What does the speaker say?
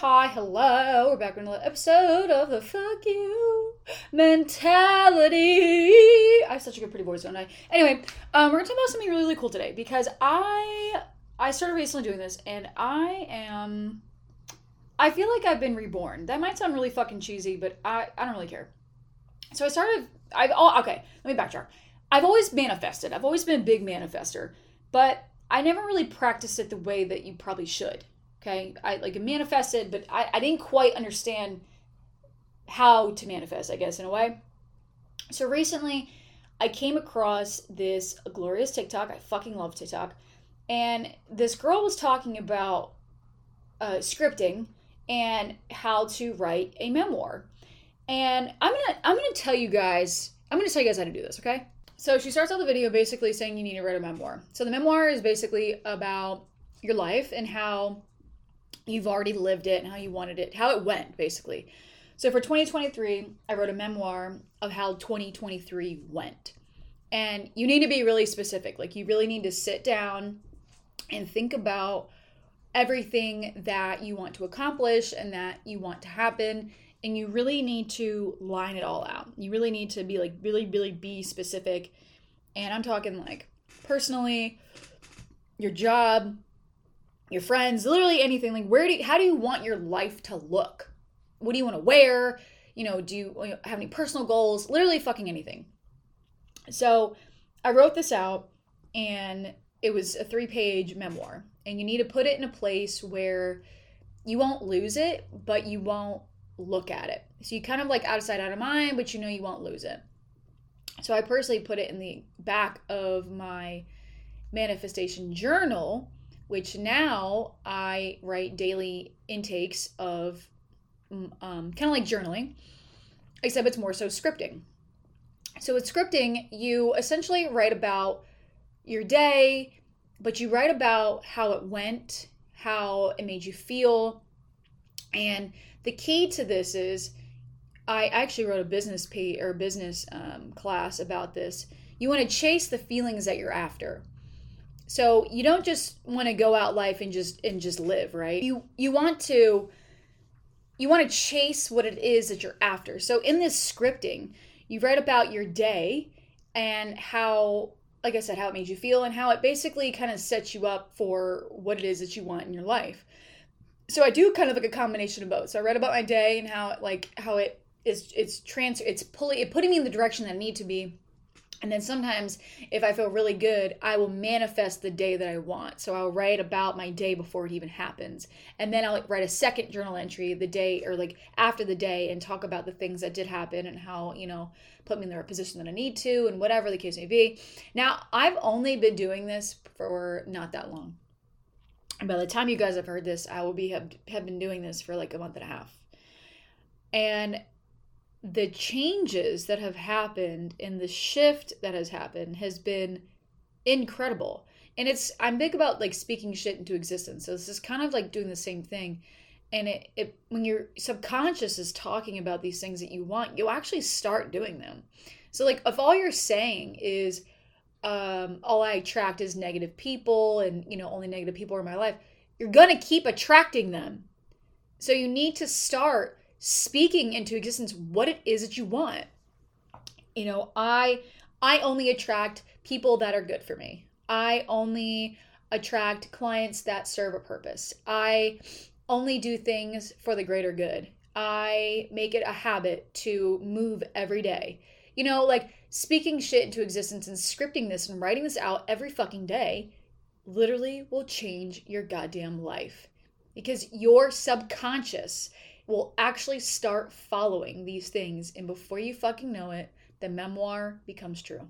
hi, hello. We're back with another episode of the Fuck You Mentality. I have such a good pretty voice, don't I? Anyway, um, we're gonna talk about something really, really cool today because I I started recently doing this and I am I feel like I've been reborn. That might sound really fucking cheesy, but I, I don't really care. So I started I've oh okay, let me backtrack. I've always manifested. I've always been a big manifester, but I never really practiced it the way that you probably should. Okay. I like it manifested, but I, I didn't quite understand how to manifest, I guess, in a way. So recently I came across this glorious TikTok. I fucking love TikTok. And this girl was talking about uh, scripting and how to write a memoir. And I'm gonna I'm gonna tell you guys I'm gonna tell you guys how to do this, okay? So she starts out the video basically saying you need to write a memoir. So the memoir is basically about your life and how you've already lived it and how you wanted it, how it went, basically. So for 2023, I wrote a memoir of how 2023 went. And you need to be really specific. Like, you really need to sit down and think about everything that you want to accomplish and that you want to happen. And you really need to line it all out. You really need to be like, really, really be specific. And I'm talking like personally, your job, your friends, literally anything. Like, where do you, how do you want your life to look? What do you want to wear? You know, do you have any personal goals? Literally, fucking anything. So, I wrote this out, and it was a three page memoir. And you need to put it in a place where you won't lose it, but you won't look at it. So, you kind of like out of sight, out of mind, but you know you won't lose it. So, I personally put it in the back of my manifestation journal which now I write daily intakes of mm, um, kind of like journaling, except it's more so scripting. So with scripting, you essentially write about your day, but you write about how it went, how it made you feel. And the key to this is I actually wrote a business pay or business um, class about this. You want to chase the feelings that you're after. So you don't just want to go out life and just and just live, right? You you want to you want to chase what it is that you're after. So in this scripting, you write about your day and how like I said, how it made you feel and how it basically kind of sets you up for what it is that you want in your life. So I do kind of like a combination of both. So I read about my day and how it like how it is it's trans it's pulling it putting me in the direction that I need to be and then sometimes, if I feel really good, I will manifest the day that I want. So I'll write about my day before it even happens. And then I'll write a second journal entry the day or like after the day and talk about the things that did happen and how, you know, put me in the right position that I need to and whatever the case may be. Now, I've only been doing this for not that long. And by the time you guys have heard this, I will be have, have been doing this for like a month and a half. And the changes that have happened and the shift that has happened has been incredible. And it's I'm big about like speaking shit into existence. So this is kind of like doing the same thing. And it, it when your subconscious is talking about these things that you want, you'll actually start doing them. So like if all you're saying is um all I attract is negative people and you know only negative people are in my life, you're gonna keep attracting them. So you need to start speaking into existence what it is that you want. You know, I I only attract people that are good for me. I only attract clients that serve a purpose. I only do things for the greater good. I make it a habit to move every day. You know, like speaking shit into existence and scripting this and writing this out every fucking day literally will change your goddamn life because your subconscious will actually start following these things. And before you fucking know it, the memoir becomes true.